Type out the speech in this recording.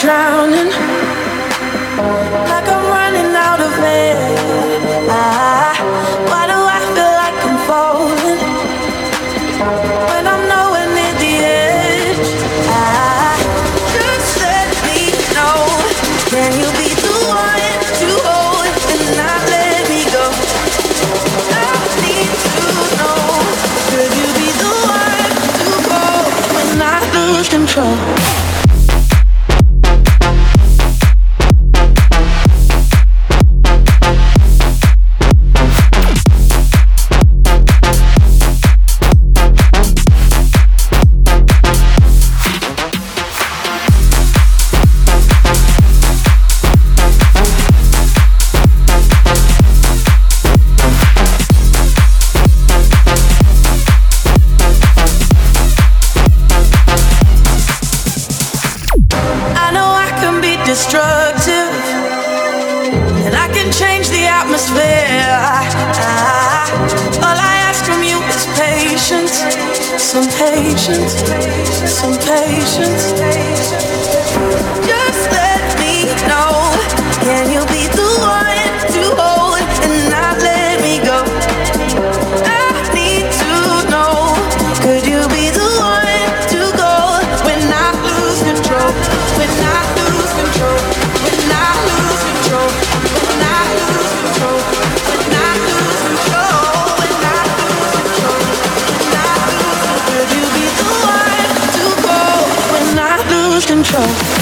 drowning, like I'm running out of air. Ah, why do I feel like I'm falling when I'm nowhere near the edge? I just let me know. Can you be the one to hold and not let me go? I need to know. Could you be the one to hold when I lose control? destructive, and I can change the atmosphere. All I ask from you is patience, some patience, some patience. control.